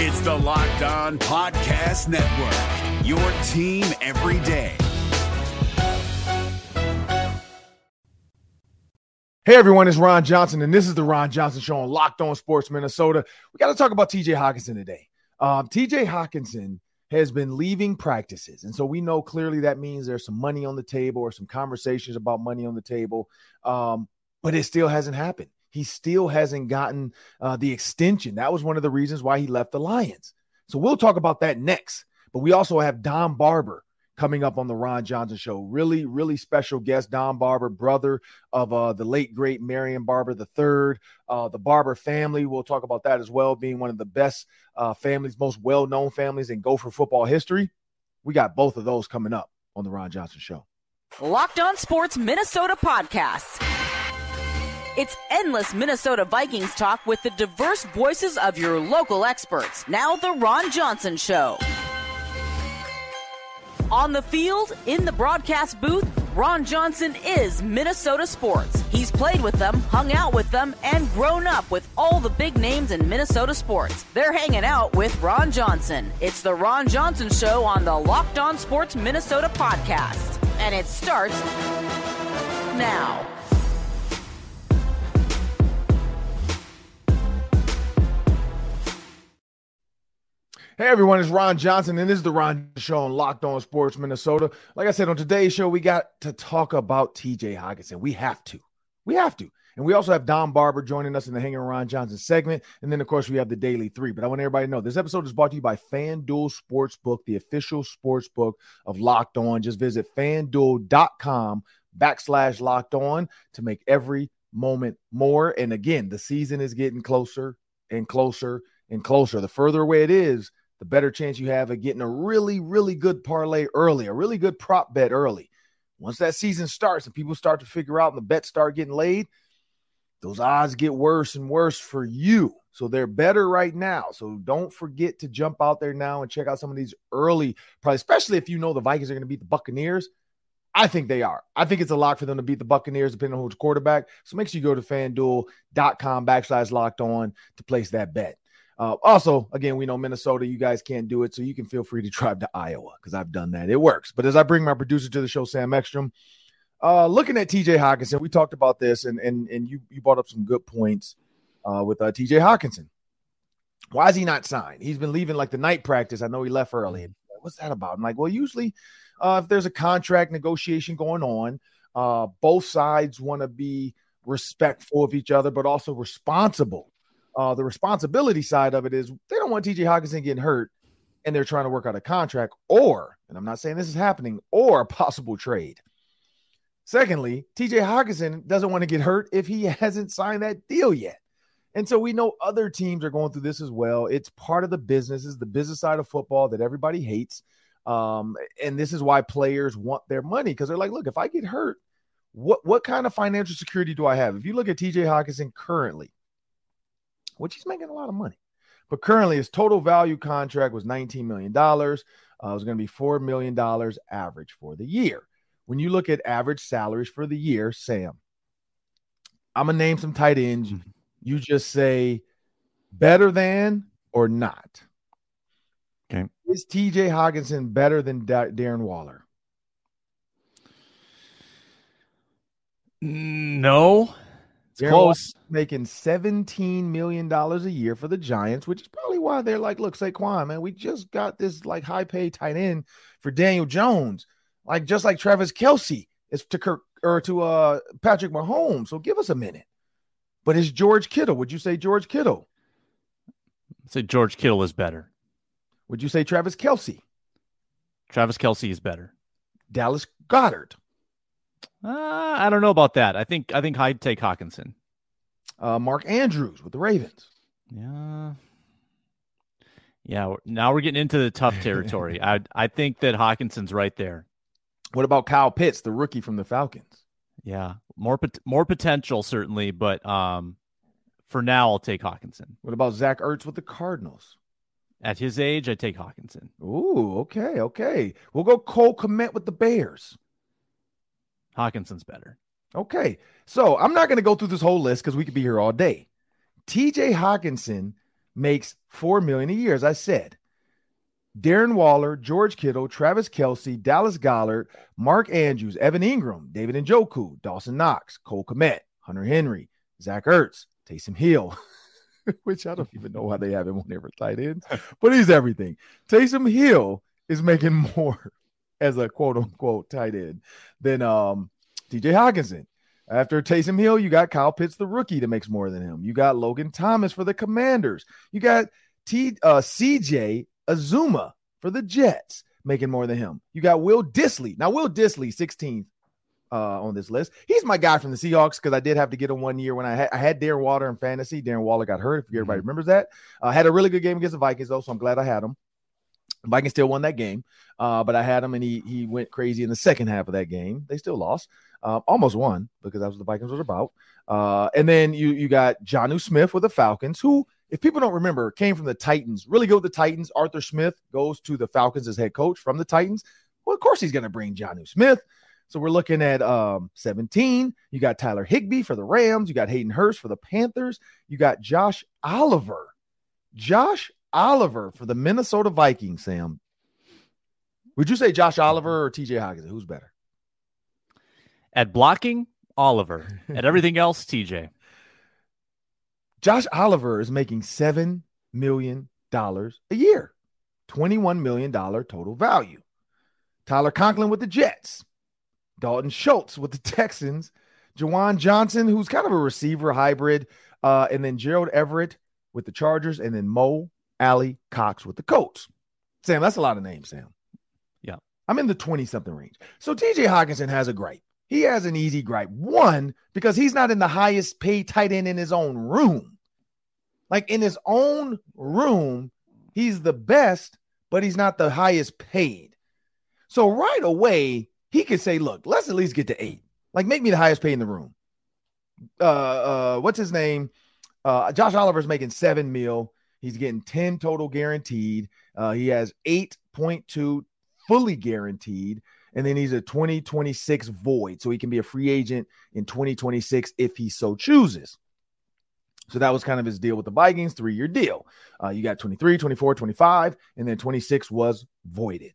It's the Locked On Podcast Network, your team every day. Hey everyone, it's Ron Johnson, and this is the Ron Johnson Show on Locked On Sports Minnesota. We got to talk about TJ Hockenson today. Um, TJ Hockenson has been leaving practices. And so we know clearly that means there's some money on the table or some conversations about money on the table. Um, but it still hasn't happened. He still hasn't gotten uh, the extension. That was one of the reasons why he left the Lions. So we'll talk about that next. But we also have Dom Barber coming up on the Ron Johnson show. Really, really special guest, Dom Barber, brother of uh, the late great Marion Barber III, uh, the Barber family. We'll talk about that as well, being one of the best uh, families, most well-known families in Gopher football history. We got both of those coming up on the Ron Johnson show. Locked On Sports Minnesota podcast. It's endless Minnesota Vikings talk with the diverse voices of your local experts. Now, The Ron Johnson Show. On the field, in the broadcast booth, Ron Johnson is Minnesota sports. He's played with them, hung out with them, and grown up with all the big names in Minnesota sports. They're hanging out with Ron Johnson. It's the Ron Johnson Show on the Locked On Sports Minnesota podcast. And it starts now. Hey everyone, it's Ron Johnson, and this is the Ron Show on Locked On Sports Minnesota. Like I said on today's show, we got to talk about TJ Hockenson. We have to. We have to. And we also have Dom Barber joining us in the Hanging Ron Johnson segment. And then, of course, we have the Daily Three. But I want everybody to know this episode is brought to you by FanDuel Sportsbook, the official sports book of Locked On. Just visit fanduel.com backslash locked on to make every moment more. And again, the season is getting closer and closer and closer. The further away it is, the better chance you have of getting a really, really good parlay early, a really good prop bet early. Once that season starts and people start to figure out and the bets start getting laid, those odds get worse and worse for you. So they're better right now. So don't forget to jump out there now and check out some of these early, probably especially if you know the Vikings are going to beat the Buccaneers. I think they are. I think it's a lock for them to beat the Buccaneers, depending on who's quarterback. So make sure you go to fanduel.com backslash locked on to place that bet. Uh, also, again, we know Minnesota, you guys can't do it, so you can feel free to drive to Iowa because I've done that. It works. But as I bring my producer to the show, Sam Ekstrom, uh, looking at TJ Hockenson, we talked about this, and and and you you brought up some good points uh, with uh, TJ Hockenson. Why is he not signed? He's been leaving like the night practice. I know he left early. What's that about? I'm like, well, usually uh, if there's a contract negotiation going on, uh, both sides want to be respectful of each other, but also responsible uh, the responsibility side of it is they don't want TJ Hockenson getting hurt and they're trying to work out a contract or, and I'm not saying this is happening, or a possible trade. Secondly, TJ Hockenson doesn't want to get hurt if he hasn't signed that deal yet. And so we know other teams are going through this as well. It's part of the business, is the business side of football that everybody hates. Um, and this is why players want their money because they're like, look, if I get hurt, what what kind of financial security do I have? If you look at TJ Hockenson currently, which he's making a lot of money. But currently, his total value contract was $19 million. Uh, it was going to be $4 million average for the year. When you look at average salaries for the year, Sam, I'm going to name some tight ends. Mm-hmm. You just say better than or not. Okay. Is TJ Hockenson better than da- Darren Waller? No. It's close. Making $17 million a year for the Giants, which is probably why they're like, look, Saquon, man, we just got this like high paid tight end for Daniel Jones, like just like Travis Kelce is to Kirk or to uh Patrick Mahomes. So give us a minute. But it's George Kittle. Would you say George Kittle? I'd say George Kittle is better. Would you say Travis Kelce? Travis Kelce is better. Dallas Goedert. Uh, I don't know about that. I think I think I'd take Hockenson. Uh, Mark Andrews with the Ravens. Yeah. Yeah, now we're getting into the tough territory. I I think that Hockenson's right there. What about Kyle Pitts, the rookie from the Falcons? Yeah, more more potential certainly, but um, for now I'll take Hockenson. What about Zach Ertz with the Cardinals? At his age, I take Hockenson. Ooh, okay, okay. We'll go Cole Kmet with the Bears. Hockenson's better. Okay. So I'm not going to go through this whole list because we could be here all day. TJ Hockenson makes four million a year, as I said. Darren Waller, George Kittle, Travis Kelce, Dallas Goedert, Mark Andrews, Evan Engram, David Njoku, Dawson Knox, Cole Kmet, Hunter Henry, Zach Ertz, Taysom Hill, which I don't even know why they have him on for tight ends, but he's everything. Taysom Hill is making more as a quote unquote tight end than um, TJ Hockenson. After Taysom Hill, you got Kyle Pitts, the rookie, that makes more than him. You got Logan Thomas for the Commanders. You got T uh, CJ Uzomah for the Jets, making more than him. You got Will Dissly. Now, Will Dissly, 16th uh, on this list. He's my guy from the Seahawks because I did have to get him one year when I had, I had Darren Waller in fantasy. Darren Waller got hurt, if everybody mm-hmm. remembers that. I uh, had a really good game against the Vikings, though, so I'm glad I had him. Vikings still won that game, uh, but I had him and he he went crazy in the second half of that game. They still lost, uh, almost won because that's what the Vikings was about. Uh, and then you you got Jonnu Smith with the Falcons, who, if people don't remember, came from the Titans. Really good with the Titans. Arthur Smith goes to the Falcons as head coach from the Titans. Well, of course he's going to bring Jonnu Smith. So we're looking at um, 17. You got Tyler Higbee for the Rams. You got Hayden Hurst for the Panthers. You got Josh Oliver. Josh Oliver for the Minnesota Vikings, Sam. Would you say Josh Oliver or TJ Hockenson? Who's better? At blocking, Oliver. At everything else, TJ. Josh Oliver is making $7 million a year, $21 million total value. Tyler Conklin with the Jets, Dalton Schultz with the Texans, Juwan Johnson, who's kind of a receiver hybrid, uh, and then Gerald Everett with the Chargers, and then Mo Alie-Cox with the Colts. Sam, that's a lot of names, Sam. Yeah. I'm in the 20 something range. So TJ Hockenson has a gripe. He has an easy gripe. One, because he's not in the highest paid tight end in his own room. Like in his own room, he's the best, but he's not the highest paid. So right away, he could say, look, let's at least get to eight. Like make me the highest paid in the room. Uh uh what's his name? Uh Josh Oliver's making seven mil. He's getting 10 total guaranteed. Uh, he has 8.2 fully guaranteed. And then he's a 2026 void. So he can be a free agent in 2026 if he so chooses. So that was kind of his deal with the Vikings, three year deal. Uh, you got 23, 24, 25, and then 26 was voided.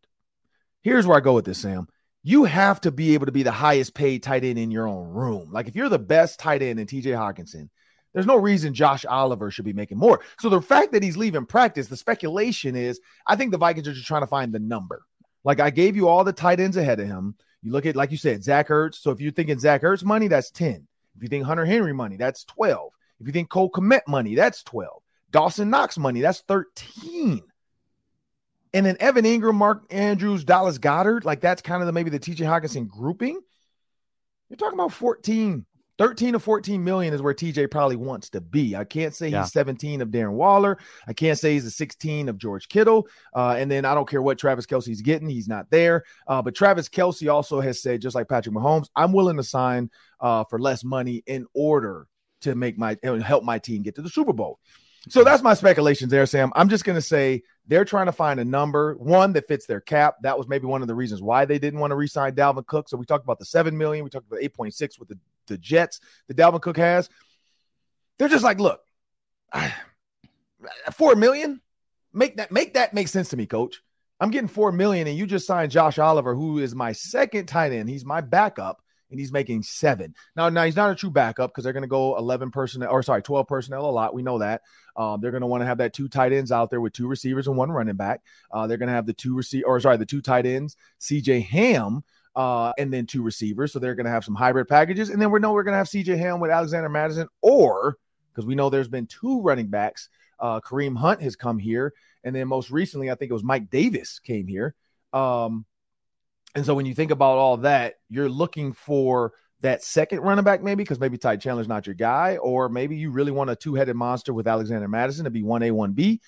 Here's where I go with this, Sam. You have to be able to be the highest paid tight end in your own room. Like if you're the best tight end in TJ Hockenson, there's no reason Josh Oliver should be making more. So the fact that he's leaving practice, the speculation is I think the Vikings are just trying to find the number. Like I gave you all the tight ends ahead of him. You look at, like you said, Zach Ertz. So if you're thinking Zach Ertz money, that's 10. If you think Hunter Henry money, that's 12. If you think Cole Kmet money, that's 12. Dawson Knox money, that's 13. And then Evan Engram, Mark Andrews, Dallas Goedert, like that's kind of the maybe the TJ Hockenson grouping. You're talking about 14. 13 to 14 million is where TJ probably wants to be. I can't say yeah. he's 17 of Darren Waller. I can't say he's a 16 of George Kittle. Uh, and then I don't care what Travis Kelce's getting, he's not there. Uh, but Travis Kelce also has said, just like Patrick Mahomes, I'm willing to sign uh, for less money in order to make my help my team get to the Super Bowl. So that's my speculations there, Sam. I'm just going to say they're trying to find a number one that fits their cap. That was maybe one of the reasons why they didn't want to re-sign Dalvin Cook. So we talked about the seven million, we talked about 8.6 with the, the Jets that Dalvin Cook has. They're just like, look, four million, make that make that make sense to me, coach. I'm getting four million, and you just signed Josh Oliver, who is my second tight end. He's my backup and he's making seven. Now, now he's not a true backup because they're going to go 11 personnel or sorry, 12 personnel a lot. We know that. Um, they're going to want to have that two tight ends out there with two receivers and one running back. Uh, they're going to have the two receive or sorry, the two tight ends, CJ Ham. Uh, and then two receivers. So they're going to have some hybrid packages. And then we know we're going to have CJ Ham with Alexander Mattison, or because we know there's been two running backs. Uh, Kareem Hunt has come here. And then most recently, I think it was Mike Davis came here. Um, and so when you think about all that, you're looking for that second running back, maybe because maybe Ty Chandler's not your guy, or maybe you really want a two headed monster with Alexander Mattison to be 1A, 1B.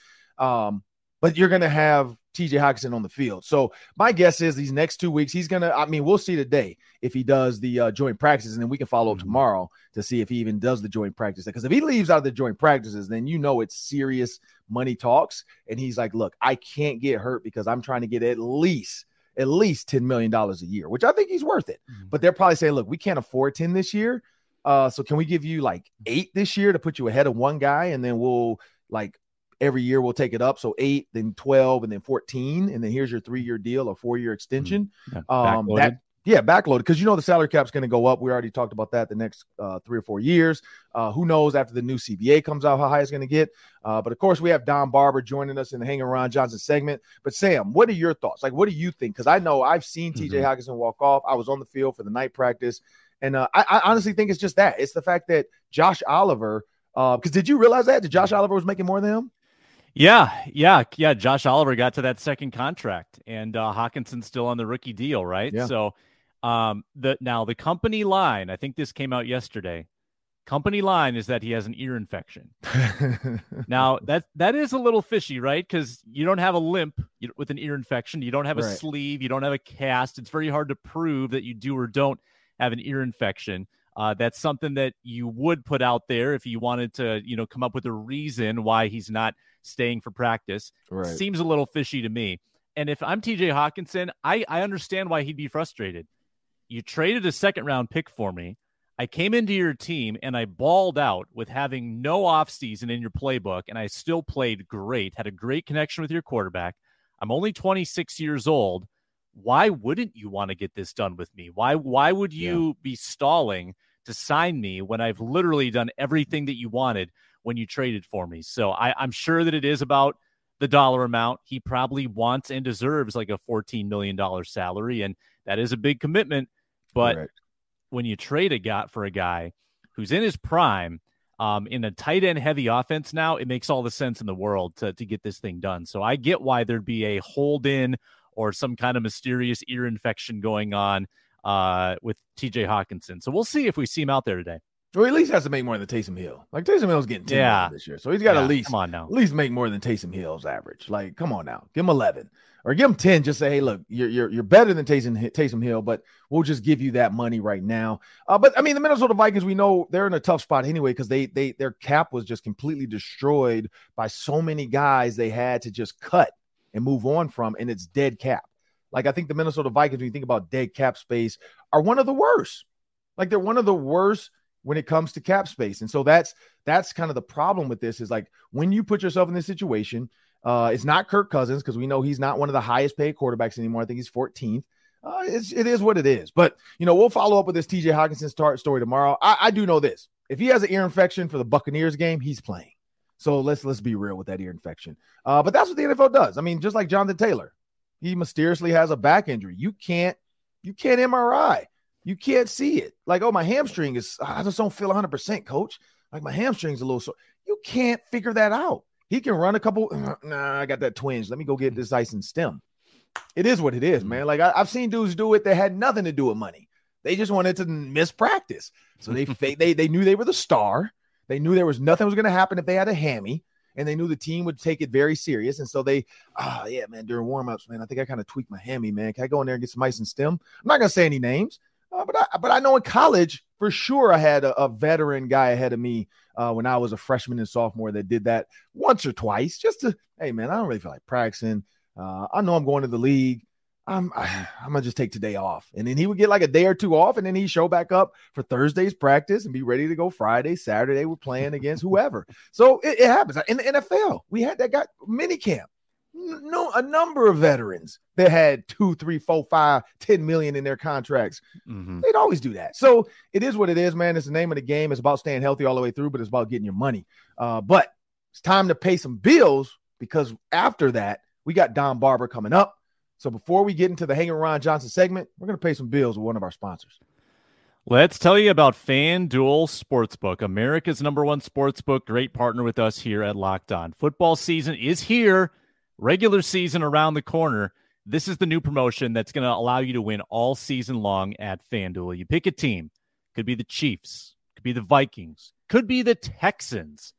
Um, but you're going to have TJ Hockenson on the field. So my guess is these next two weeks, he's going to, I mean, we'll see today if he does the uh, joint practices, and then we can follow up mm-hmm. tomorrow to see if he even does the joint practice. Because if he leaves out of the joint practices, then you know it's serious money talks. And he's like, look, I can't get hurt because I'm trying to get at least at least $10 million a year, which I think he's worth it. Mm-hmm. But they're probably saying, look, we can't afford 10 this year. Uh, so can we give you like eight this year to put you ahead of one guy and then we'll like every year we'll take it up. So eight, then 12, and then 14. And then here's your three year deal, a four year extension. Yeah, Um, that yeah, backloaded because you know the salary cap's going to go up. We already talked about that the next uh, three or four years. Uh, who knows after the new CBA comes out how high it's going to get? Uh, but of course, we have Dom Barber joining us in the Hanging Ron Johnson segment. But Sam, what are your thoughts? Like, what do you think? Because I know I've seen TJ Mhm. Hockenson walk off. I was on the field for the night practice, and uh, I, I honestly think it's just that. It's the fact that Josh Oliver. Because did you realize that? Did Josh Oliver was making more than him? Yeah, yeah, yeah. Josh Oliver got to that second contract, and uh, Hockenson's still on the rookie deal, right? Yeah. So, um, the now the company line, I think this came out yesterday. Company line is that he has an ear infection. Now that that is a little fishy, right? Because you don't have a limp with an ear infection, you don't have a Right. sleeve, you don't have a cast. It's very hard to prove that you do or don't have an ear infection. Uh, that's something that you would put out there if you wanted to, you know, come up with a reason why he's not staying for practice. right. Seems a little fishy to me. And if I'm TJ Hockenson, I, I understand why he'd be frustrated. You traded a second round pick for me. I came into your team and I balled out with having no offseason in your playbook, and I still played great, had a great connection with your quarterback. I'm only 26 years old. Why wouldn't you want to get this done with me? Why why would you be stalling to sign me when I've literally done everything that you wanted when you traded for me? So I, I'm sure that it is about the dollar amount. He probably wants and deserves like a $14 million salary, and that is a big commitment. But Correct. when you trade a guy for a guy who's in his prime, um, in a tight end heavy offense now, it makes all the sense in the world to, to get this thing done. So I get why there'd be a hold in or some kind of mysterious ear infection going on uh, with TJ Hockenson. So we'll see if we see him out there today. Well, at least has to make more than Taysom Hill. Like Taysom Hill's getting 10 Yeah. this year. So he's got to Yeah, at least come on now. at least make more than Taysom Hill's average. Like, come on now. Give him 11 or give him 10. Just say, hey, look, you're you're, you're better than Taysom, Taysom Hill, but we'll just give you that money right now. Uh, but I mean, the Minnesota Vikings, we know they're in a tough spot anyway because they they their cap was just completely destroyed by so many guys they had to just cut and move on from, and it's dead cap. Like, I think the Minnesota Vikings, when you think about dead cap space, are one of the worst. Like, they're one of the worst when it comes to cap space. And so that's that's kind of the problem with this is like when you put yourself in this situation, uh, it's not Kirk Cousins because we know he's not one of the highest paid quarterbacks anymore. I think he's 14th. Uh, it's, it is what it is. But you know, we'll follow up with this TJ Hockenson start story tomorrow. I, I do know this: if he has an ear infection for the Buccaneers game, he's playing. So let's let's be real with that ear infection. Uh, but that's what the NFL does. I mean, just like Jonathan Taylor, he mysteriously has a back injury. You can't you can't MRI. You can't see it. Like, oh, my hamstring is, I just don't feel 100%, coach. Like, my hamstring's a little so. You can't figure that out. He can run a couple, nah, I got that twinge. Let me go get this ice and stem. It is what it is, man. Like, I, I've seen dudes do it that had nothing to do with money. They just wanted to miss practice. So they, they, they knew they were the star. They knew there was nothing was going to happen if they had a hammy. And they knew the team would take it very serious. And so they, oh, yeah, man, during warmups, man, I think I kind of tweaked my hammy, man. Can I go in there and get some ice and stem? I'm not going to say any names. Uh, but I but I know in college for sure I had a, a veteran guy ahead of me uh, when I was a freshman and sophomore that did that once or twice just to hey man I don't really feel like practicing. Uh, I know I'm going to the league. I'm I, I'm gonna just take today off, and then he would get like a day or two off, and then he'd show back up for Thursday's practice and be ready to go Friday, Saturday. We're playing against whoever, so it, it happens in the NFL. We had that guy mini camp no a number of veterans that had two, three, four, five, ten million in their contracts. Mhm. They'd always do that. So it is what it is, man. It's the name of the game. It's about staying healthy all the way through, but it's about getting your money. Uh, but it's time to pay some bills because after that, we got Dom Barber coming up. So before we get into the Hanging Ron Johnson segment, we're going to pay some bills with one of our sponsors. Let's tell you about FanDuel Sportsbook, America's number one sportsbook. Great partner with us here at Locked On. Football season is here, regular season around the corner. This is the new promotion that's going to allow you to win all season long at FanDuel. You pick a team, could be the Chiefs, could be the Vikings, could be the Texans.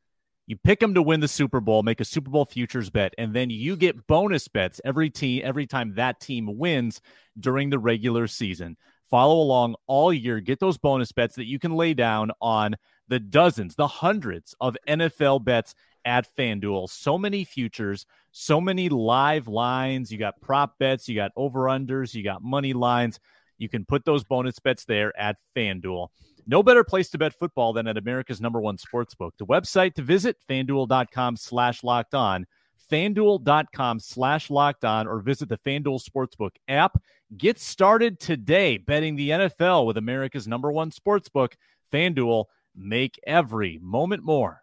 You pick them to win the Super Bowl, make a Super Bowl futures bet, and then you get bonus bets every team every time that team wins during the regular season. Follow along all year, get those bonus bets that you can lay down on the dozens, the hundreds of NFL bets at FanDuel. So many futures, so many live lines. You got prop bets, you got over unders, you got money lines. You can put those bonus bets there at FanDuel. No better place to bet football than at America's number one sportsbook. The website to visit, fanduel.com slash locked on, fanduel.com slash locked on, or visit the FanDuel Sportsbook app. Get started today betting the NFL with America's number one sportsbook, FanDuel. Make every moment more.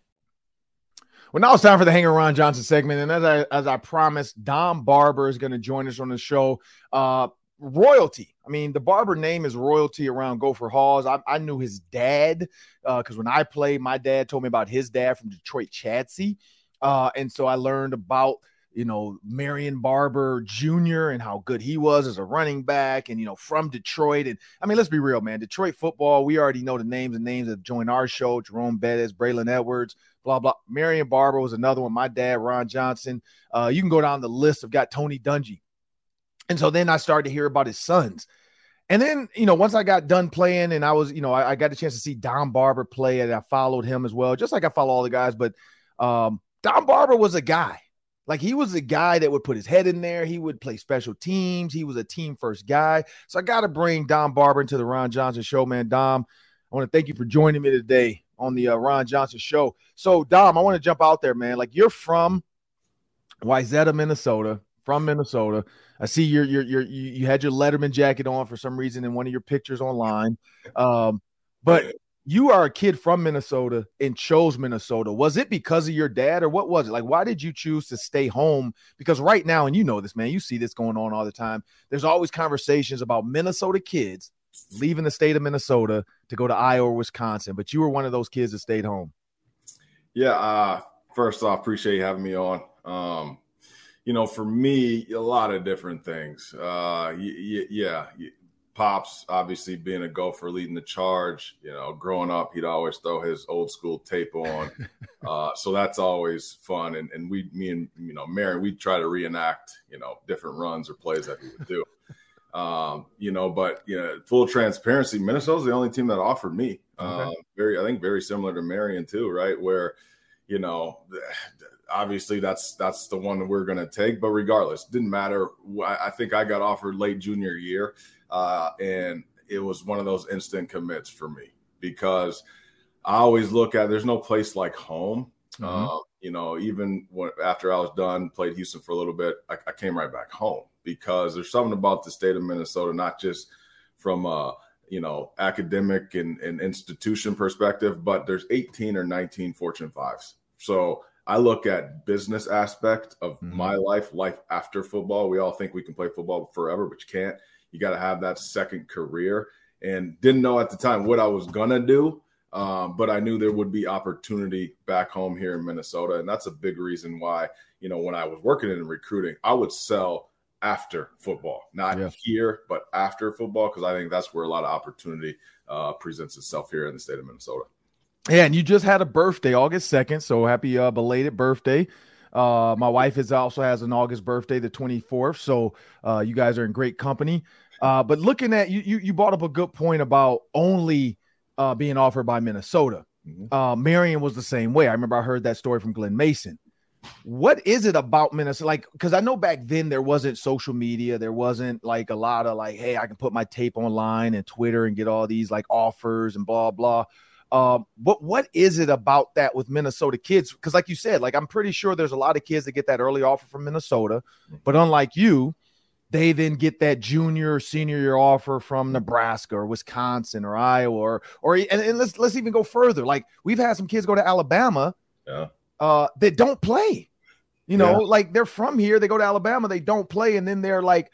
Well, now it's time for the Hanger Ron Johnson segment, and as I as I promised, Dom Barber is going to join us on the show. Uh, royalty. I mean, the Barber name is royalty around Gopher Halls. I, I knew his dad because uh, when I played, my dad told me about his dad from Detroit, Chadsey, uh, and so I learned about you know, Marion Barber Jr. and how good he was as a running back and, you know, from Detroit. And I mean, let's be real, man. Detroit football, we already know the names and names that joined our show Jerome Bettis, Braylon Edwards, blah, blah. Marion Barber was another one. My dad, Ron Johnson. Uh, you can go down the list. I've got Tony Dungy. And so then I started to hear about his sons. And then, you know, once I got done playing and I was, you know, I, I got a chance to see Dom Barber play and I followed him as well, just like I follow all the guys. But um, Dom Barber was a guy like he was a guy that would put his head in there. He would play special teams. He was a team first guy. So I got to bring Dom Barber into the Ron Johnson show, man. Dom, I want to thank you for joining me today on the uh, Ron Johnson show. So Dom, I want to jump out there, man. Like you're from Wayzata, Minnesota, from Minnesota. I see you're, you're, you you had your Letterman jacket on for some reason in one of your pictures online. Um, but you are a kid from Minnesota and chose Minnesota. Was it because of your dad or what was it? Like, why did you choose to stay home? Because right now, and you know this, man, you see this going on all the time. There's always conversations about Minnesota kids leaving the state of Minnesota to go to Iowa Wisconsin, but you were one of those kids that stayed home. Yeah. Uh, first off, appreciate you having me on. Um, you know, for me, a lot of different things. Uh, y- y- yeah, Pops, obviously being a gopher, leading the charge. You know, growing up, he'd always throw his old school tape on, uh, so that's always fun. And and we, me and you know, Mary, we'd try to reenact, you know, different runs or plays that he would do. Um, you know, but you know, full transparency, Minnesota's the only team that offered me. Okay. Um, very, I think, very similar to Marion too, right? Where, you know, obviously that's that's the one that we're going to take. But regardless, didn't matter. I think I got offered late junior year. Uh, and it was one of those instant commits for me because I always look at there's no place like home. Mm-hmm. Uh, you know, even when, after I was done, played Houston for a little bit, I, I, came right back home because there's something about the state of Minnesota, not just from a you know academic and, and institution perspective, but there's 18 or 19 Fortune fives. So I look at business aspect of mm-hmm. my life, life after football. We all think we can play football forever, but you can't. You got to have that second career. And didn't know at the time what I was gonna do, um, but I knew there would be opportunity back home here in Minnesota, and that's a big reason why you know when I was working in recruiting, I would sell after football, not yeah. here, but after football, because I think that's where a lot of opportunity uh, presents itself here in the state of Minnesota. Yeah, and you just had a birthday, August 2nd. So happy uh, belated birthday. Uh, my wife is also has an August birthday, the 24th. So uh, you guys are in great company. Uh, but looking at you, you, you brought up a good point about only uh, being offered by Minnesota. Mm-hmm. Uh, Marion was the same way. I remember I heard that story from Glenn Mason. What is it about Minnesota? Like, because I know back then there wasn't social media, there wasn't like a lot of like, hey, I can put my tape online and Twitter and get all these like offers and blah blah. Um, but what is it about that with Minnesota kids? Because, like you said, like I'm pretty sure there's a lot of kids that get that early offer from Minnesota, but unlike you, they then get that junior or senior year offer from Nebraska or Wisconsin or Iowa or or and, and let's let's even go further. Like we've had some kids go to Alabama yeah. Uh, that don't play. You know, yeah. like they're from here, they go to Alabama, they don't play, and then they're like,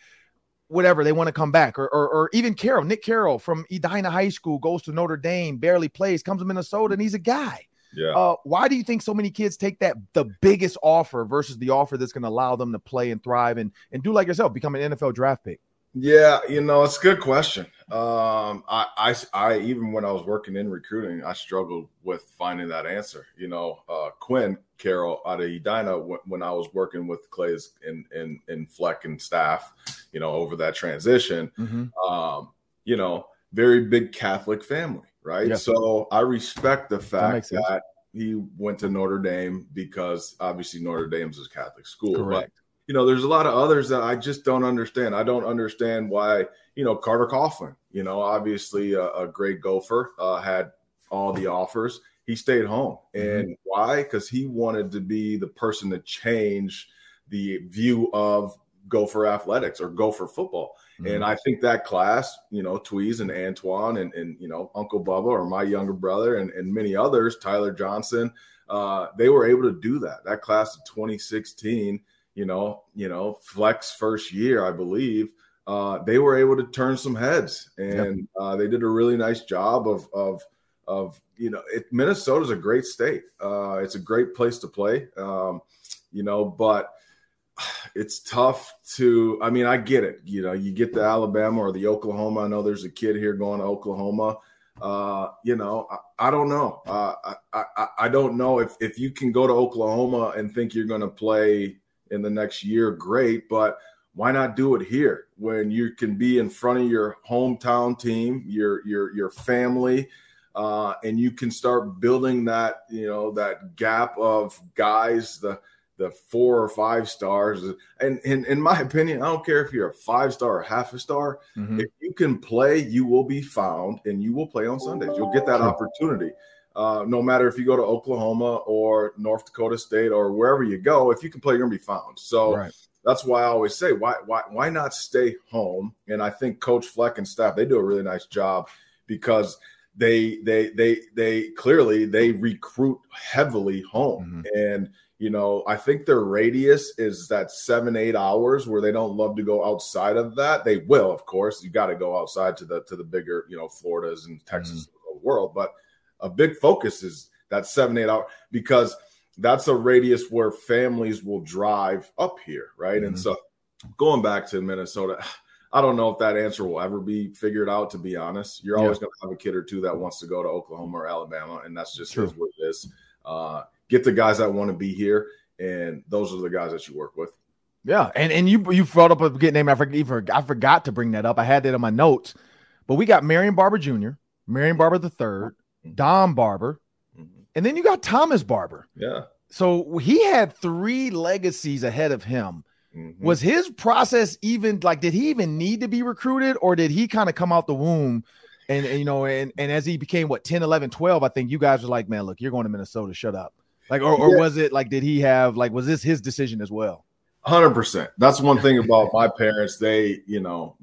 whatever they want to come back, or, or, or even Carroll, Nick Carroll from Edina High School goes to Notre Dame, barely plays, comes to Minnesota, and he's a guy. Yeah. Uh, why do you think so many kids take that the biggest offer versus the offer that's going to allow them to play and thrive and and do like yourself, become an NFL draft pick? Yeah, you know, it's a good question. Um, I, I, I, even when I was working in recruiting, I struggled with finding that answer. You know, uh, Quinn Carroll out of Edina, when, when I was working with Claeys in, in, in Fleck and staff, you know, over that transition, mm-hmm. um, you know, very big Catholic family, right? Yeah. So I respect the fact that, that, he went to Notre Dame because obviously Notre Dame's a Catholic school. Correct. But, you know, there's a lot of others that I just don't understand. I don't understand why, you know, Carter Coughlin, you know, obviously a, a great gopher, uh, had all the offers. He stayed home. Mm-hmm. And why? Because he wanted to be the person to change the view of gopher athletics or gopher football. Mm-hmm. And I think that class, you know, Tweez and Antoine and, and you know, Uncle Bubba or my younger brother and, and many others, Tyler Johnson, uh, they were able to do that. That class of 2016, you know, you know, Fleck's first year, I believe, uh, they were able to turn some heads. And yep. uh, they did a really nice job of, of, of, you know, it, Minnesota's a great state. Uh, it's a great place to play, um, you know, but it's tough to i mean i get it. You know you get the alabama or the oklahoma. I know there's a kid here going to oklahoma. Uh, you know i, I don't know. Uh, I, I, I don't know if, if you can go to oklahoma and think you're going to play in the next year great. But why not do it here when you can be in front of your hometown team your your your family uh, and you can start building that you know that gap of guys the the four or five stars. And, in my opinion, I don't care if you're a five star or half a star. Mm-hmm. If you can play, you will be found and you will play on Sundays. You'll get that opportunity. Uh, no matter if you go to Oklahoma or North Dakota State or wherever you go, if you can play, you're gonna be found. So right. That's why I always say, why, why, why not stay home? And I think Coach Fleck and staff they do a really nice job because they they they they clearly they recruit heavily home mm-hmm. and you know, I think their radius is that seven, eight hours where they don't love to go outside of that. They will, of course. You got to go outside to the to the bigger, you know, Floridas and Texas mm-hmm. world. But a big focus is that seven, eight hour because that's a radius where families will drive up here, right? Mm-hmm. And so going back to Minnesota, I don't know if that answer will ever be figured out, to be honest. You're always going to have a kid or two that wants to go to Oklahoma or Alabama, and that's just is what it is. Uh, get the guys that want to be here, and those are the guys that you work with. Yeah, and and you you brought up a good name. I forgot, I forgot to bring that up. I had that in my notes, but we got Marion Barber Jr., Marion Barber the 3rd mm-hmm. Dom Barber. And then you got Thomas Barber. Yeah. So he had three legacies ahead of him. Mm-hmm. Was his process even like? Did he even need to be recruited, or did he kind of come out the womb? And, and you know, and, and as he became what 10, 11, 12, I think you guys were like, man, look, you're going to Minnesota. Shut up. Like, or, or yeah. was it like, did he have like, was this his decision as well? Hundred percent. That's one thing about my parents. They, you know,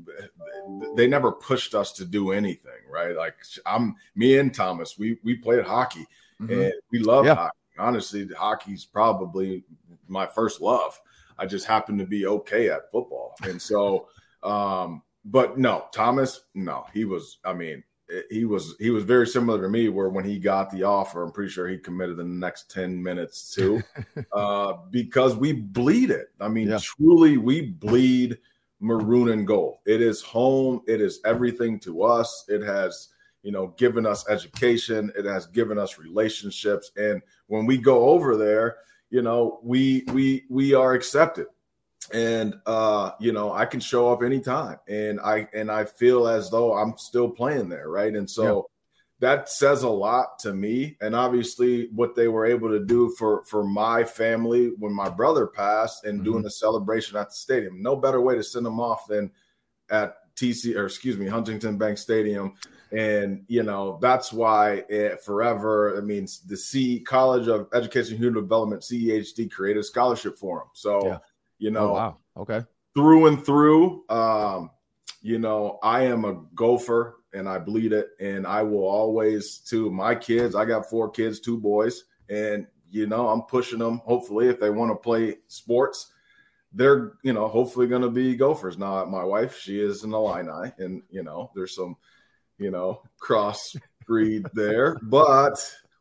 they never pushed us to do anything, right? Like I'm me and Thomas, we we played hockey mm-hmm. and we love yeah. hockey. Honestly, hockey's probably my first love. I just happen to be okay at football. And so um, but no, Thomas, no, he was, I mean, he was he was very similar to me where when he got the offer i'm pretty sure he committed in the next 10 minutes too uh, because we bleed it i mean yeah. truly we bleed maroon and gold it is home it is everything to us it has you know given us education it has given us relationships. And when we go over there you know we we we are accepted. And uh you know i can show up anytime. And i and i feel as though i'm still playing there right? And so yeah. that says a lot to me. And obviously what they were able to do for for my family when my brother passed and mm-hmm. doing a celebration at the stadium. No better way to send them off than at tc or excuse me huntington bank stadium and you know that's why it forever i mean the c college of education and human development cehd created a scholarship for them so yeah you know, oh, wow. Okay. Through and through. Um, you know, I am a gopher and I bleed it. And I will always to my kids, I got four kids, two boys, and you know, I'm pushing them, hopefully, if they want to play sports, they're, you know, hopefully gonna be gophers. Now my wife, she is an Illini, and you know, there's some, you know, cross breed there, but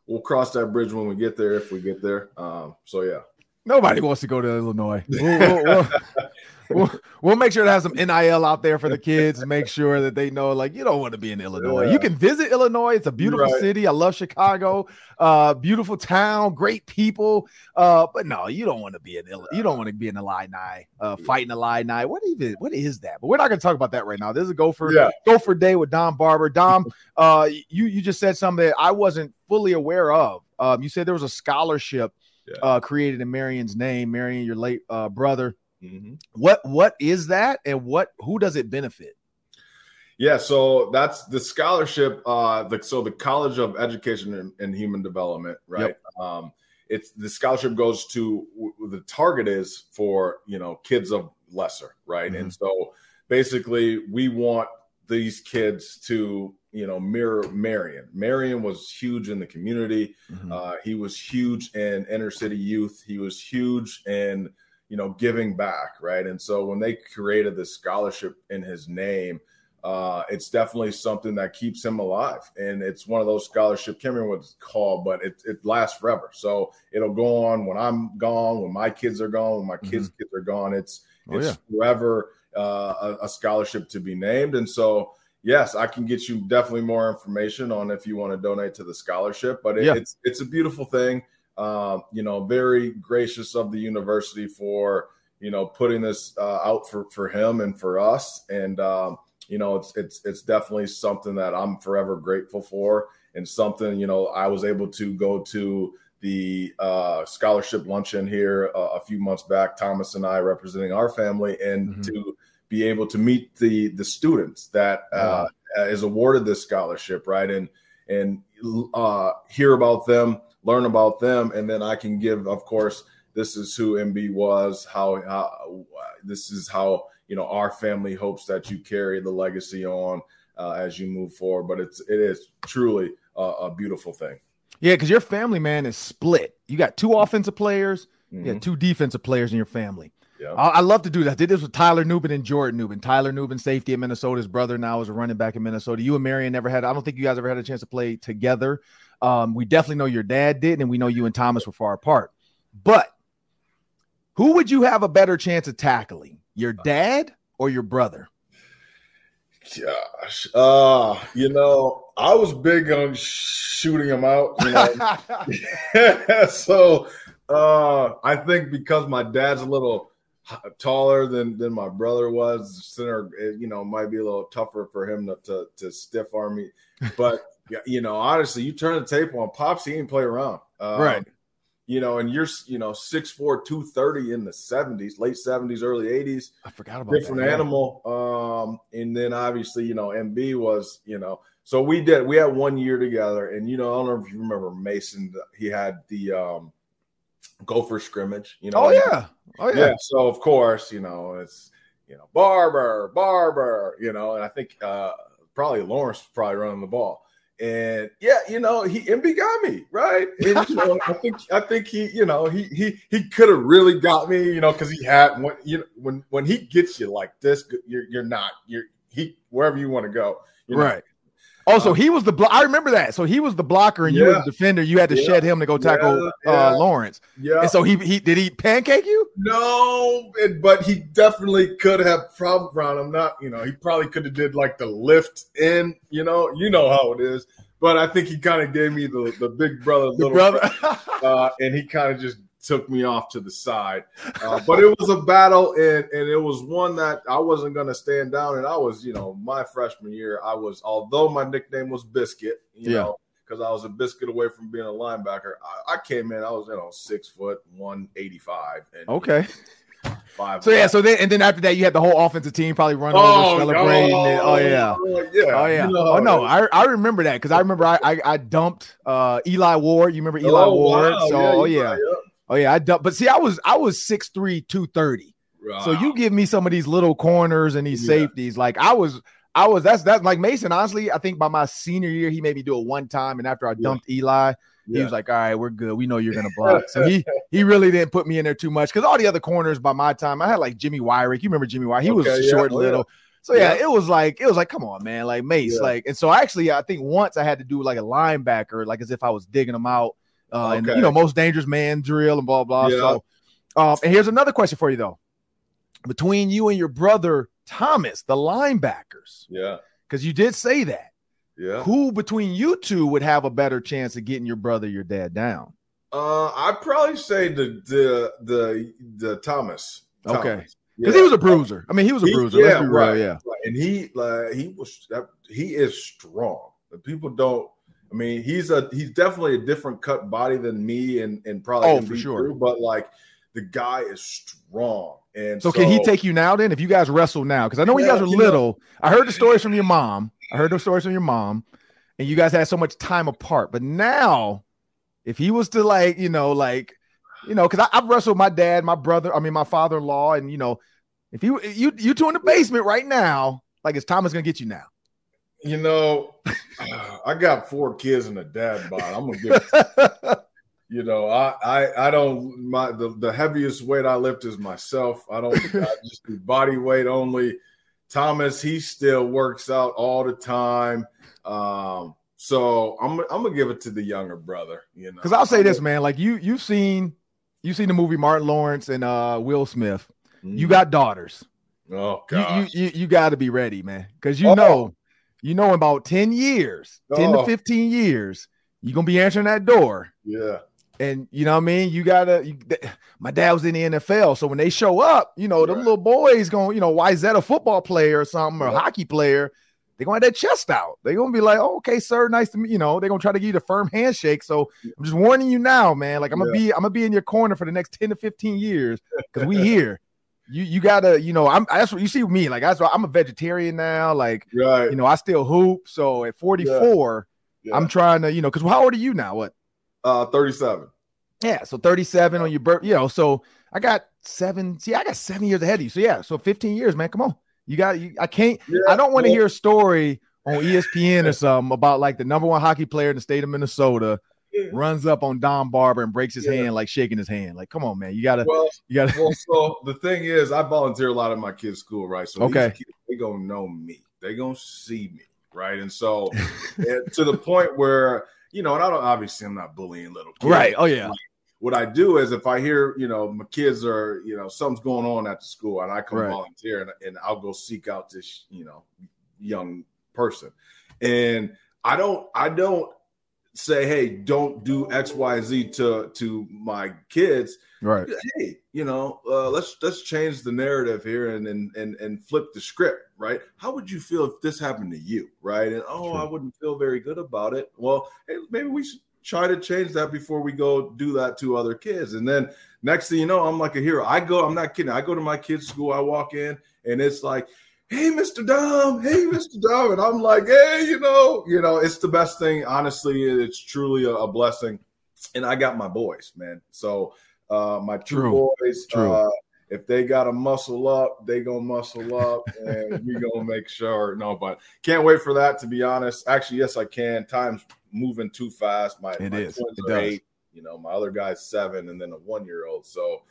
we'll cross that bridge when we get there if we get there. Um, so yeah. Nobody wants to go to Illinois. We'll, we'll, we'll, we'll, make sure to have some NIL out there for the kids make sure that they know, like, you don't want to be in Illinois. Yeah. You can visit Illinois. It's a beautiful Right. city. I love Chicago. Uh, beautiful town, great people. Uh, but no, you don't want to be in Illinois. You don't want to be in Illini, uh, fighting Illini. What even? What is that? But we're not going to talk about that right now. This is a Gopher Yeah. Gopher Day with Dom Barber. Dom, uh, you you just said something that I wasn't fully aware of. Um, you said there was a scholarship Yeah. uh, created in Marion's name. Marion, your late uh, brother. Mhm. What what is that, and what who does it benefit? Yeah, so that's the scholarship. Uh, the so the College of Education and, and Human Development, right? Um, it's the scholarship goes to the target is for you know kids of lesser, right? Mhm. And so basically, we want these kids to you know mirror Marion. Marion was huge in the community. Uh, he was huge in inner city youth. He was huge in you know giving back, right? And so when they created this scholarship in his name, uh, it's definitely something that keeps him alive. And it's one of those scholarships. Can't remember what it's called, but it, it lasts forever. So it'll go on when I'm gone, when my kids are gone, when my kids' kids are gone. It's Oh, it's yeah. forever uh, a, a scholarship to be named. And so yes, I can get you definitely more information on if you want to donate to the scholarship. But it, Yeah. it's it's a beautiful thing. Um, you know, very gracious of the university for you know putting this uh, out for for him and for us. And um, you know, it's it's it's definitely something that I'm forever grateful for, and something you know I was able to go to the uh, scholarship luncheon here uh, a few months back. Thomas and I representing our family, and Mhm. to be able to meet the the students that uh, is awarded this scholarship, right? And and uh, hear about them, learn about them, and then I can give, of course, this is who MB was, how, how this is how you know our family hopes that you carry the legacy on uh, as you move forward. But it's it is truly a, a beautiful thing. Yeah, because your family man is split. You got two offensive players, you Mhm. got two defensive players in your family. Yeah. I, I love to do that. I did this with Tyler Nubin and Jordan Nubin. Tyler Nubin, safety at Minnesota. His brother now is a running back in Minnesota. You and Marion never had. I don't think you guys ever had a chance to play together. Um, we definitely know your dad did, and we know you and Thomas were far apart. But who would you have a better chance of tackling, your dad or your brother? Gosh, uh, you know, I was big on shooting him out. You know, so uh, I think because my dad's a little taller than than my brother was, center, you know, might be a little tougher for him to to, to stiff arm me. But you know, honestly, you turn the tape on Pops, he ain't play around, um, Right. You know, and you're you know 6'4", 230 in the seventies, late seventies, early eighties I forgot about different that. yeah. animal. Um, and then obviously, you know, MB was, you know, so we did we had one year together, and you know, I don't know if you remember Mason. He had the um gopher scrimmage, you know. Oh yeah. Oh yeah. yeah. So of course, you know, it's you know, Barber, Barber, you know, and I think uh probably Lawrence was probably running the ball. And yeah, you know, he MB got me right. And, you know, I think I think he, you know, he he he could have really got me, you know, because he had when you know, when when he gets you like this, you're you're not you're he wherever you want to go, you know. Right. Oh, so he was the blo- I remember that. So he was the blocker and you were the defender. You had to Yeah. shed him to go tackle Yeah, yeah. Uh, Lawrence. Yeah. And so he he did he pancake you? No, and- but he definitely could have probably him. Not, you know, he probably could have did like the lift in. You know, you know how it is. But I think he kind of gave me the the big brother, The little brother. uh, and he kind of just took me off to the side. Uh, but it was a battle, and and it was one that I wasn't going to stand down. And I was, you know, my freshman year, I was, although my nickname was Biscuit, you Yeah. know, because I was a biscuit away from being a linebacker. I, I came in, I was, you know, six foot one eighty five, and okay. five. So yeah, so then and then after that you had the whole offensive team probably run Oh, over celebrating. no. and- oh yeah. yeah, Oh yeah. Know oh how no. I, I remember that because I remember I, I I dumped uh Eli Ward. You remember Eli Oh, Ward? wow. So Yeah, oh yeah. right, Oh yeah, I dumped. But see, I was I was 6'3", 230. So you give me some of these little corners and these Yeah. safeties. Like I was, I was. That's that's like Mason. Honestly, I think by my senior year he made me do it one time, and after I Yeah. dumped Eli, he Yeah. was like, "All right, we're good. We know you're gonna block." So he he really didn't put me in there too much because all the other corners by my time, I had like Jimmy Wyrick. You remember Jimmy Wyrick? He was Okay, yeah. short, Oh, little. So yeah, Yeah. it was like it was like, come on, man, like Mace, Yeah. like. And so actually, I think once I had to do like a linebacker, like as if I was digging him out, uh, and you know, most dangerous man drill and blah blah. Yeah. So, um, and here's another question for you though. between you and your brother Thomas, the linebackers, Yeah. because you did say that. Yeah. Who between you two would have a better chance of getting your brother, your dad down? Uh, I'd probably say the the the the Thomas. Okay. Because Yeah. he was a bruiser. I mean, he was a He- bruiser. yeah, Let's be real. right, Yeah. right. And he like he was that he is strong. The people don't. I mean, he's a he's definitely a different cut body than me and and probably Oh, for sure. too, but like the guy is strong. And So, can he take you now then? If you guys wrestle now, because I know when you guys are you know- little, I heard the stories from your mom. I heard the stories from your mom, and you guys had so much time apart. But now, if he was to like, you know, like, you know, because I've wrestled my dad, my brother, I mean, my father-in-law, and you know, if you you you two in the basement right now, like, is Thomas gonna get you now? You know, I got four kids and a dad bod. I'm gonna give you know, I, I, I don't my the, the heaviest weight I lift is myself. I don't I just do body weight only. Thomas, he still works out all the time. Um, so I'm I'm gonna give it to the younger brother, you know. Because I'll say this, man, like you you've seen you've seen the movie Martin Lawrence and uh Will Smith. You got daughters. oh you you god. you, you got to be ready, man, because you Oh. know, you know, in about ten years, ten to Oh. fifteen years, you're gonna be answering that door, yeah. and you know what I mean. You gotta. You, th- my dad was in the NFL, so when they show up, you know, them Right. little boys going, you know, why is that a football player or something or a Yeah. hockey player? They're gonna have that chest out. They're gonna be like, oh, okay, sir, nice to meet you know. They're gonna try to give you the firm handshake. So I'm just warning you now, man. Like I'm gonna be, I'm gonna be in your corner for the next 10 to 15 years because we here. You you gotta, you know, I'm that's what you see with me. Like that's why I'm a vegetarian now. Like, Right. you know, I still hoop. So at 44, Yeah. I'm trying to, you know, because how old are you now? What? uh 37. Yeah, so 37 on your birth, you know. So I got seven. See, I got seven years ahead of you. So yeah, so 15 years, man. Come on, you got. You, I can't. Yeah, I don't want to hear a story on ESPN or something about like the number one hockey player in the state of Minnesota Runs up on Dom Barber and breaks his Yeah. hand like shaking his hand. Like, come on, man, you gotta, Well, you gotta. well, so the thing is, I volunteer a lot at my kids' school, right? So Okay. kids, they gonna know me. They gonna see me, right? And so to the point where you know, and I don't obviously I'm not bullying little kids, Right. Oh yeah. What I do is if I hear you know my kids are you know something's going on at the school, and I come Right. volunteer, and, and I'll go seek out this you know young person, and I don't I don't say hey don't do X Y Z to to my kids Right. hey, you know, uh, let's let's change the narrative here and and and and flip the script, right? How would you feel if this happened to you, right? And oh. I wouldn't feel very good about it. Well, hey, maybe we should try to change that before we go do that to other kids. And then next thing you know, I'm like a hero. I go, I'm not kidding. I go to my kids' school, I walk in, and it's like, hey, Mr. Dom, hey, Mr. Dom, and I'm like, hey, you know, you know, it's the best thing. Honestly, it's truly a, a blessing. And I got my boys, man. So uh, my two True. boys, True. Uh, if they got to muscle up, they gonna muscle up, and we gonna make sure. No, but can't wait for that. To be honest, actually, yes, I can. Time's moving too fast. My It my is. twins It are does. eight. You know, my other guy's seven, and then a one year old. So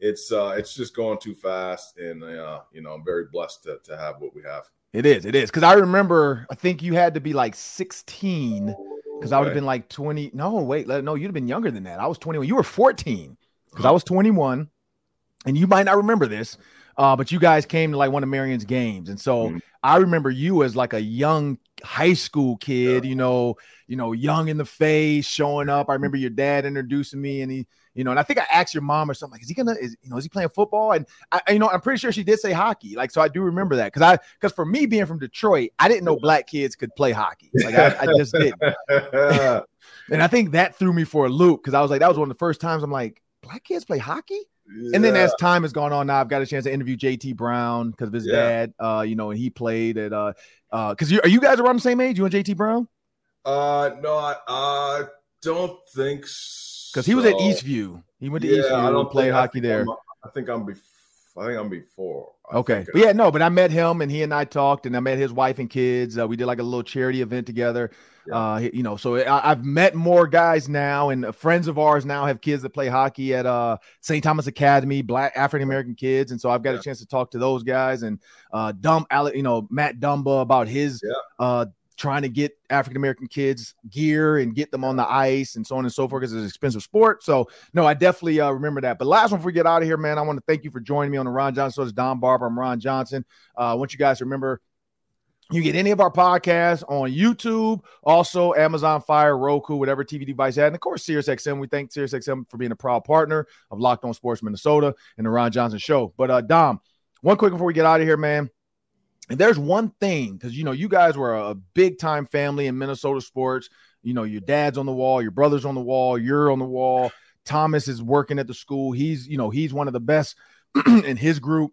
it's uh it's just going too fast, and uh, you know, I'm very blessed to to have what we have. It is. It is. Because I remember, I think you had to be like 16 because I would have been like 20. No, wait, no, you'd have been younger than that. I was 21. You were 14 because I was 21. And you might not remember this, uh, but you guys came to like one of Marion's games. And so Mhm. I remember you as like a young high school kid, you know, you know, young in the face, showing up. I remember your dad introducing me and he, you know, and I think I asked your mom or something like, is he gonna, is, you know, is he playing football? And I, you know, I'm pretty sure she did say hockey. Like, so I do remember that because I, because for me being from Detroit, I didn't know black kids could play hockey. Like, I, I just didn't. And I think that threw me for a loop because I was like, that was one of the first times I'm like, black kids play hockey? And then as time has gone on, now I've got a chance to interview JT Brown because of his Yeah. dad, uh, you know, and he played at, uh, uh, because you are you guys around the same age? You and JT Brown? Uh, no, I, I don't think so. Because he was at Eastview. He went to Eastview I and don't I hockey there. I'm- I think I'm bef- I think I'm before. Okay, but yeah, no, but I met him and he and I talked, and I met his wife and kids. Uh, we did like a little charity event together. Yeah. Uh, you know, so I, I've met more guys now, and uh, friends of ours now have kids that play hockey at uh St. Thomas Academy, Black African American kids, and so I've got Yeah. a chance to talk to those guys and uh, Dumb, Ale- you know, Matt Dumba about his Yeah. Trying to get African American kids gear and get them on the ice and so on and so forth because it's an expensive sport. So, no, I definitely uh, remember that. But last one, before we get out of here, man, I want to thank you for joining me on the Ron Johnson. So Dom Barber. I'm Ron Johnson. Uh, I want you guys to remember you get any of our podcasts on YouTube, also Amazon Fire, Roku, whatever TV device you had, and of course SiriusXM. We thank SiriusXM for being a proud partner of Locked On Sports Minnesota and the Ron Johnson Show. But uh, Dom, one quick before we get out of here, man. And there's one thing because you know you guys were a big time family in Minnesota sports. You know your dad's on the wall, your brother's on the wall, you're on the wall. Thomas is working at the school. He's you know he's one of the best in his group.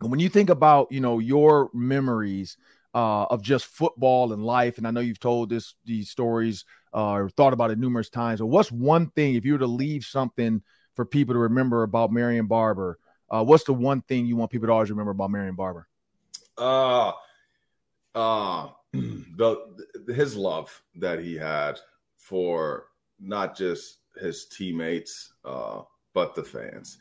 And when you think about you know your memories uh, of just football and life, and I know you've told this these stories uh, or thought about it numerous times. But what's one thing if you were to leave something for people to remember about Marion Barber? Uh, what's the one thing you want people to always remember about Marion Barber? Uh, uh, the his love that he had for not just his teammates, uh, but the fans.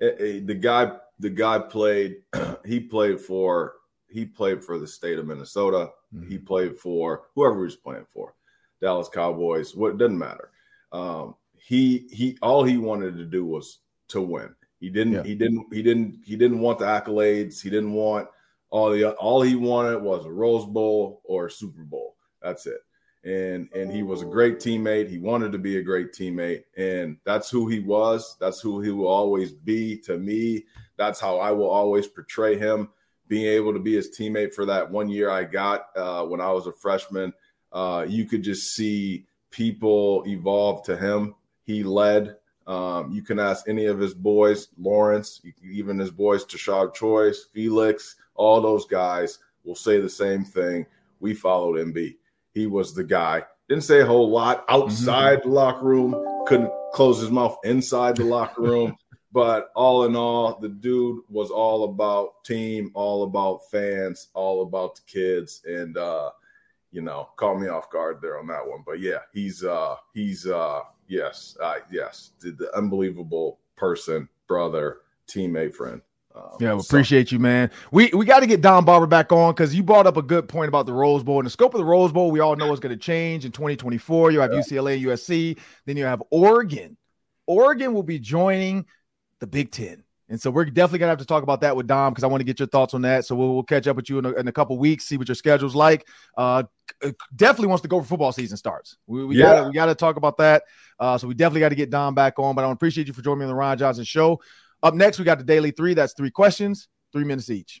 It, it, the guy, the guy played. he played for he played for the state of Minnesota. Mm-hmm. He played for whoever he was playing for, Dallas Cowboys. What doesn't matter. Um, he he all he wanted to do was to win. He didn't yeah. he didn't he didn't he didn't want the accolades. He didn't want all the all he wanted was a Rose Bowl or a Super Bowl. That's it. And and he was a great teammate. He wanted to be a great teammate, and that's who he was. That's who he will always be to me. That's how I will always portray him being able to be his teammate for that one year I got uh, when I was a freshman, uh, you could just see people evolve to him. He led. Um, you can ask any of his boys, Lawrence, even his boys, Tashard Choice, Felix, all those guys will say the same thing. We followed MB. He was the guy. Didn't say a whole lot outside mm-hmm. the locker room. Couldn't close his mouth inside the locker room. But all in all, the dude was all about team, all about fans, all about the kids, and uh, you know, caught me off guard there on that one. But yeah, he's uh, he's uh, yes, uh, yes, the, the unbelievable person, brother, teammate, friend. Um, yeah, we appreciate you, man. We we got to get Dom Barber back on because you brought up a good point about the Rose Bowl and the scope of the Rose Bowl. We all know is going to change in 2024. You have yeah. UCLA, USC, then you have Oregon. Oregon will be joining the Big Ten. And so we're definitely gonna have to talk about that with Dom because I want to get your thoughts on that. So we'll, we'll catch up with you in a, in a, couple weeks, see what your schedule's like. Uh, definitely wants to go for football season starts. We, we yeah. gotta we gotta talk about that. Uh, so we definitely got to get Dom back on. But I appreciate you for joining me on the Ron Johnson Show. Up next, we got the daily three. That's three questions, three minutes each.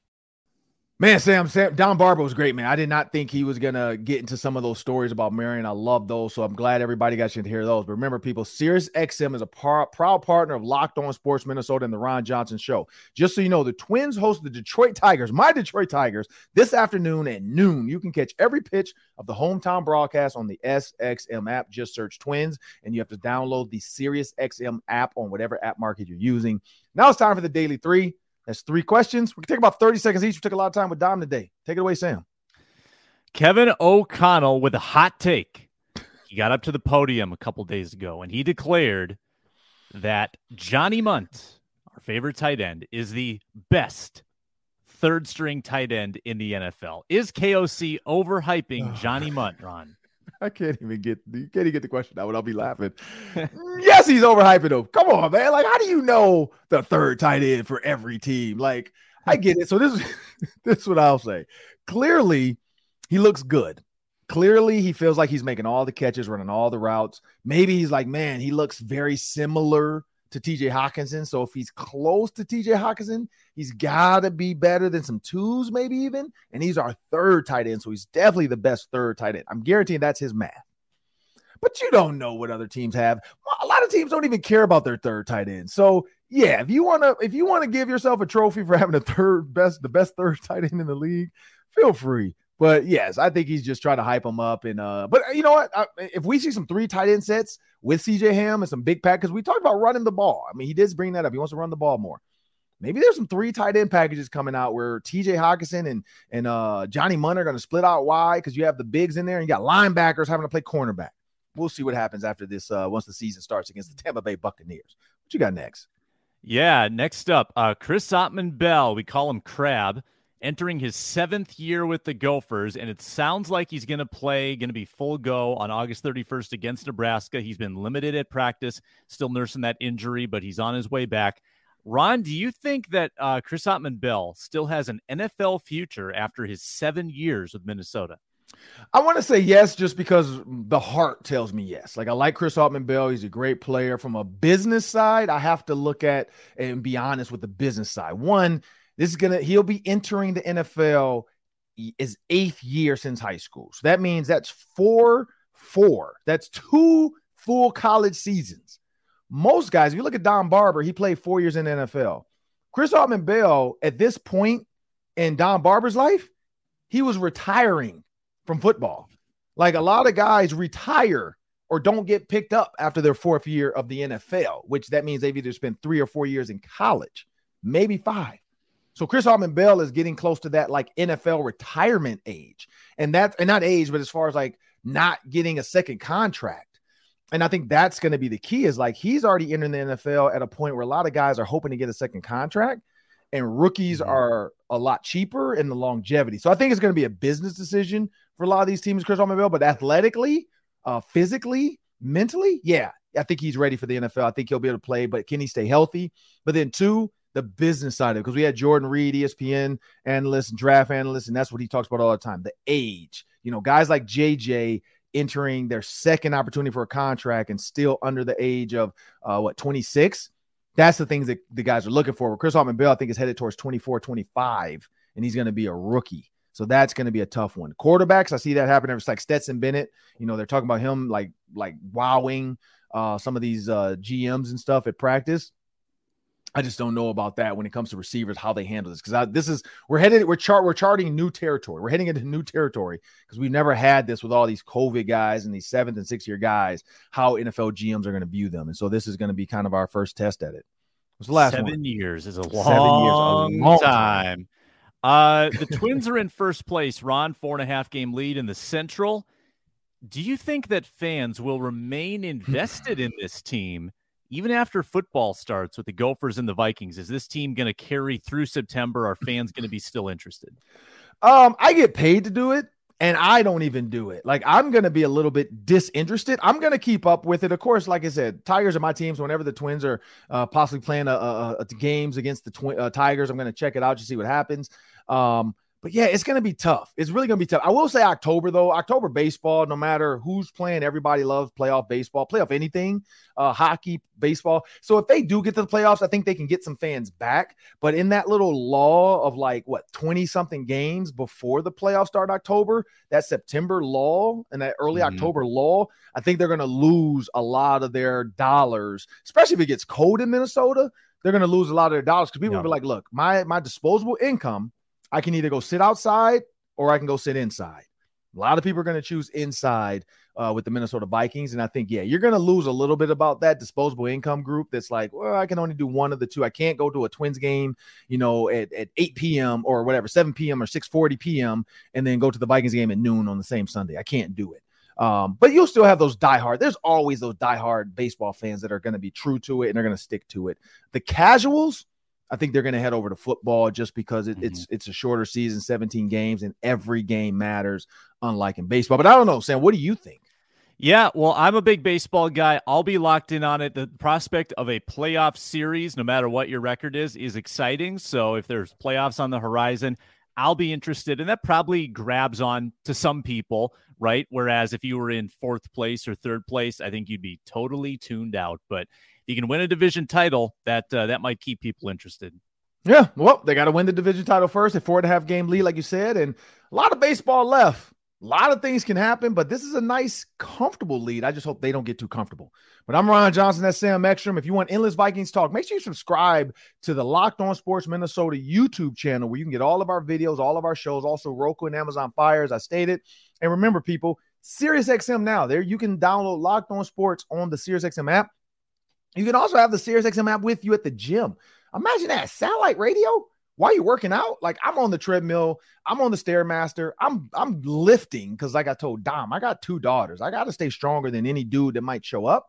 Man, Sam, Sam, Dom Barber was great, man. I did not think he was gonna get into some of those stories about Marion. I love those, so I'm glad everybody got you to hear those. But remember, people, Sirius XM is a par- proud partner of Locked On Sports Minnesota and the Ron Johnson Show. Just so you know, the Twins host the Detroit Tigers, my Detroit Tigers, this afternoon at noon. You can catch every pitch of the hometown broadcast on the SXM app. Just search Twins, and you have to download the Sirius XM app on whatever app market you're using. Now it's time for the Daily Three. That's three questions. We can take about 30 seconds each. We took a lot of time with Dom today. Take it away, Sam. Kevin O'Connell with a hot take. He got up to the podium a couple days ago and he declared that Johnny Mundt, our favorite tight end, is the best third string tight end in the NFL. Is KOC overhyping Johnny Mundt, Ron? I can't even get you can't even get the question out I'll be laughing. yes, he's overhyping him. Come on, man. Like, how do you know the third tight end for every team? Like, I get it. So this is this is what I'll say. Clearly, he looks good. Clearly, he feels like he's making all the catches, running all the routes. Maybe he's like, man, he looks very similar to TJ Hockenson. So if he's close to TJ Hockenson, he's got to be better than some twos, maybe even. And he's our third tight end. So he's definitely the best third tight end. I'm guaranteeing that's his math. But you don't know what other teams have. A lot of teams don't even care about their third tight end. So yeah, if you want to, if you want to give yourself a trophy for having the third best, the best third tight end in the league, feel free. But yes, I think he's just trying to hype him up. And uh, but you know what? I, if we see some three tight end sets with CJ Ham and some big pack, because we talked about running the ball. I mean, he did bring that up. He wants to run the ball more. Maybe there's some three tight end packages coming out where TJ Hockenson and and uh, Johnny Mundt are going to split out wide because you have the bigs in there and you got linebackers having to play cornerback. We'll see what happens after this uh, once the season starts against the Tampa Bay Buccaneers. What you got next? Yeah, next up, uh, Chris Autman-Bell. We call him Crab entering his seventh year with the Gophers, and it sounds like he's going to play, going to be full go on August 31st against Nebraska. He's been limited at practice, still nursing that injury, but he's on his way back. Ron, do you think that uh, Chris Autman-Bell still has an NFL future after his seven years with Minnesota? I want to say yes, just because the heart tells me yes. Like I like Chris Autman-Bell; he's a great player. From a business side, I have to look at and be honest with the business side. One, this is gonna he'll be entering the NFL his eighth year since high school. So that means that's four, four. That's two full college seasons. Most guys, if you look at Dom Barber, he played four years in the NFL. Chris Autman-Bell, at this point in Dom Barber's life, he was retiring from football. Like a lot of guys retire or don't get picked up after their fourth year of the NFL, which that means they've either spent three or four years in college, maybe five. So Chris Autman-Bell is getting close to that like NFL retirement age. And that and not age, but as far as like not getting a second contract. And I think that's going to be the key is like he's already entering the NFL at a point where a lot of guys are hoping to get a second contract and rookies mm-hmm. are a lot cheaper in the longevity. So I think it's going to be a business decision for a lot of these teams, Chris Autman-Bell, but athletically, uh, physically, mentally, yeah, I think he's ready for the NFL. I think he'll be able to play, but can he stay healthy? But then two, the business side of it because we had Jordan Reid, ESPN analyst draft analyst, and that's what he talks about all the time. The age, you know, guys like JJ entering their second opportunity for a contract and still under the age of uh, what 26. That's the things that the guys are looking for. Chris Autman-Bell, I think, is headed towards 24, 25, and he's going to be a rookie. So that's going to be a tough one. Quarterbacks, I see that happen. It's like Stetson Bennett. You know, they're talking about him like like wowing uh, some of these uh, GMs and stuff at practice. I just don't know about that when it comes to receivers, how they handle this. Because this is we're headed, we're chart, we're charting new territory. We're heading into new territory because we've never had this with all these COVID guys and these seventh and sixth year guys, how NFL GMs are going to view them. And so this is going to be kind of our first test at it. What's the last seven one? years is a long, seven years, a long time. time. Uh, the Twins are in first place. Ron, four and a half game lead in the Central. Do you think that fans will remain invested in this team? Even after football starts with the Gophers and the Vikings, is this team going to carry through September? Are fans going to be still interested? Um, I get paid to do it, and I don't even do it. Like I'm going to be a little bit disinterested. I'm going to keep up with it. Of course, like I said, Tigers are my teams. Whenever the Twins are uh, possibly playing a, a, a, games against the twi- uh, Tigers, I'm going to check it out to see what happens. Um, but yeah, it's going to be tough. It's really going to be tough. I will say October though. October baseball, no matter who's playing, everybody loves playoff baseball, playoff anything, uh, hockey, baseball. So if they do get to the playoffs, I think they can get some fans back. But in that little law of like what twenty something games before the playoffs start in October, that September law and that early mm-hmm. October law, I think they're going to lose a lot of their dollars, especially if it gets cold in Minnesota. They're going to lose a lot of their dollars because people yeah. will be like, "Look, my my disposable income." I can either go sit outside or I can go sit inside. A lot of people are going to choose inside uh, with the Minnesota Vikings. And I think, yeah, you're going to lose a little bit about that disposable income group that's like, well, I can only do one of the two. I can't go to a Twins game, you know, at, at 8 p.m. or whatever, 7 p.m. or 6:40 p.m. and then go to the Vikings game at noon on the same Sunday. I can't do it. Um, but you'll still have those diehard. There's always those diehard baseball fans that are going to be true to it and they're going to stick to it. The casuals, I think they're going to head over to football just because it, mm-hmm. it's it's a shorter season, 17 games, and every game matters, unlike in baseball. But I don't know, Sam. What do you think? Yeah, well, I'm a big baseball guy. I'll be locked in on it. The prospect of a playoff series, no matter what your record is, is exciting. So if there's playoffs on the horizon, I'll be interested. And that probably grabs on to some people, right? Whereas if you were in fourth place or third place, I think you'd be totally tuned out. But you can win a division title, that uh, that might keep people interested. Yeah, well, they got to win the division title first. A four and a half game lead, like you said, and a lot of baseball left. A lot of things can happen, but this is a nice, comfortable lead. I just hope they don't get too comfortable. But I'm Ron Johnson. That's Sam Ekstrom. If you want endless Vikings talk, make sure you subscribe to the Locked On Sports Minnesota YouTube channel where you can get all of our videos, all of our shows, also Roku and Amazon Fire, as I stated. And remember, people, SiriusXM now. There you can download Locked On Sports on the SiriusXM app. You can also have the SiriusXM app with you at the gym. Imagine that satellite radio while you're working out, like I'm on the treadmill, I'm on the stairmaster, I'm I'm lifting because like I told Dom, I got two daughters. I got to stay stronger than any dude that might show up.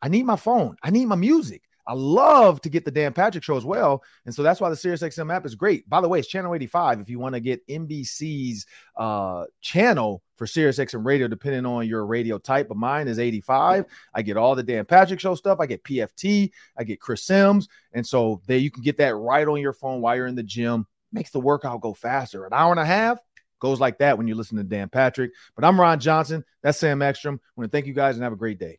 I need my phone. I need my music. I love to get the Dan Patrick show as well. And so that's why the SiriusXM app is great. By the way, it's channel 85 if you want to get NBC's uh, channel for SiriusXM radio, depending on your radio type. But mine is 85. I get all the Dan Patrick show stuff. I get PFT. I get Chris Sims. And so there you can get that right on your phone while you're in the gym. Makes the workout go faster. An hour and a half goes like that when you listen to Dan Patrick. But I'm Ron Johnson. That's Sam Ekstrom. I want to thank you guys and have a great day.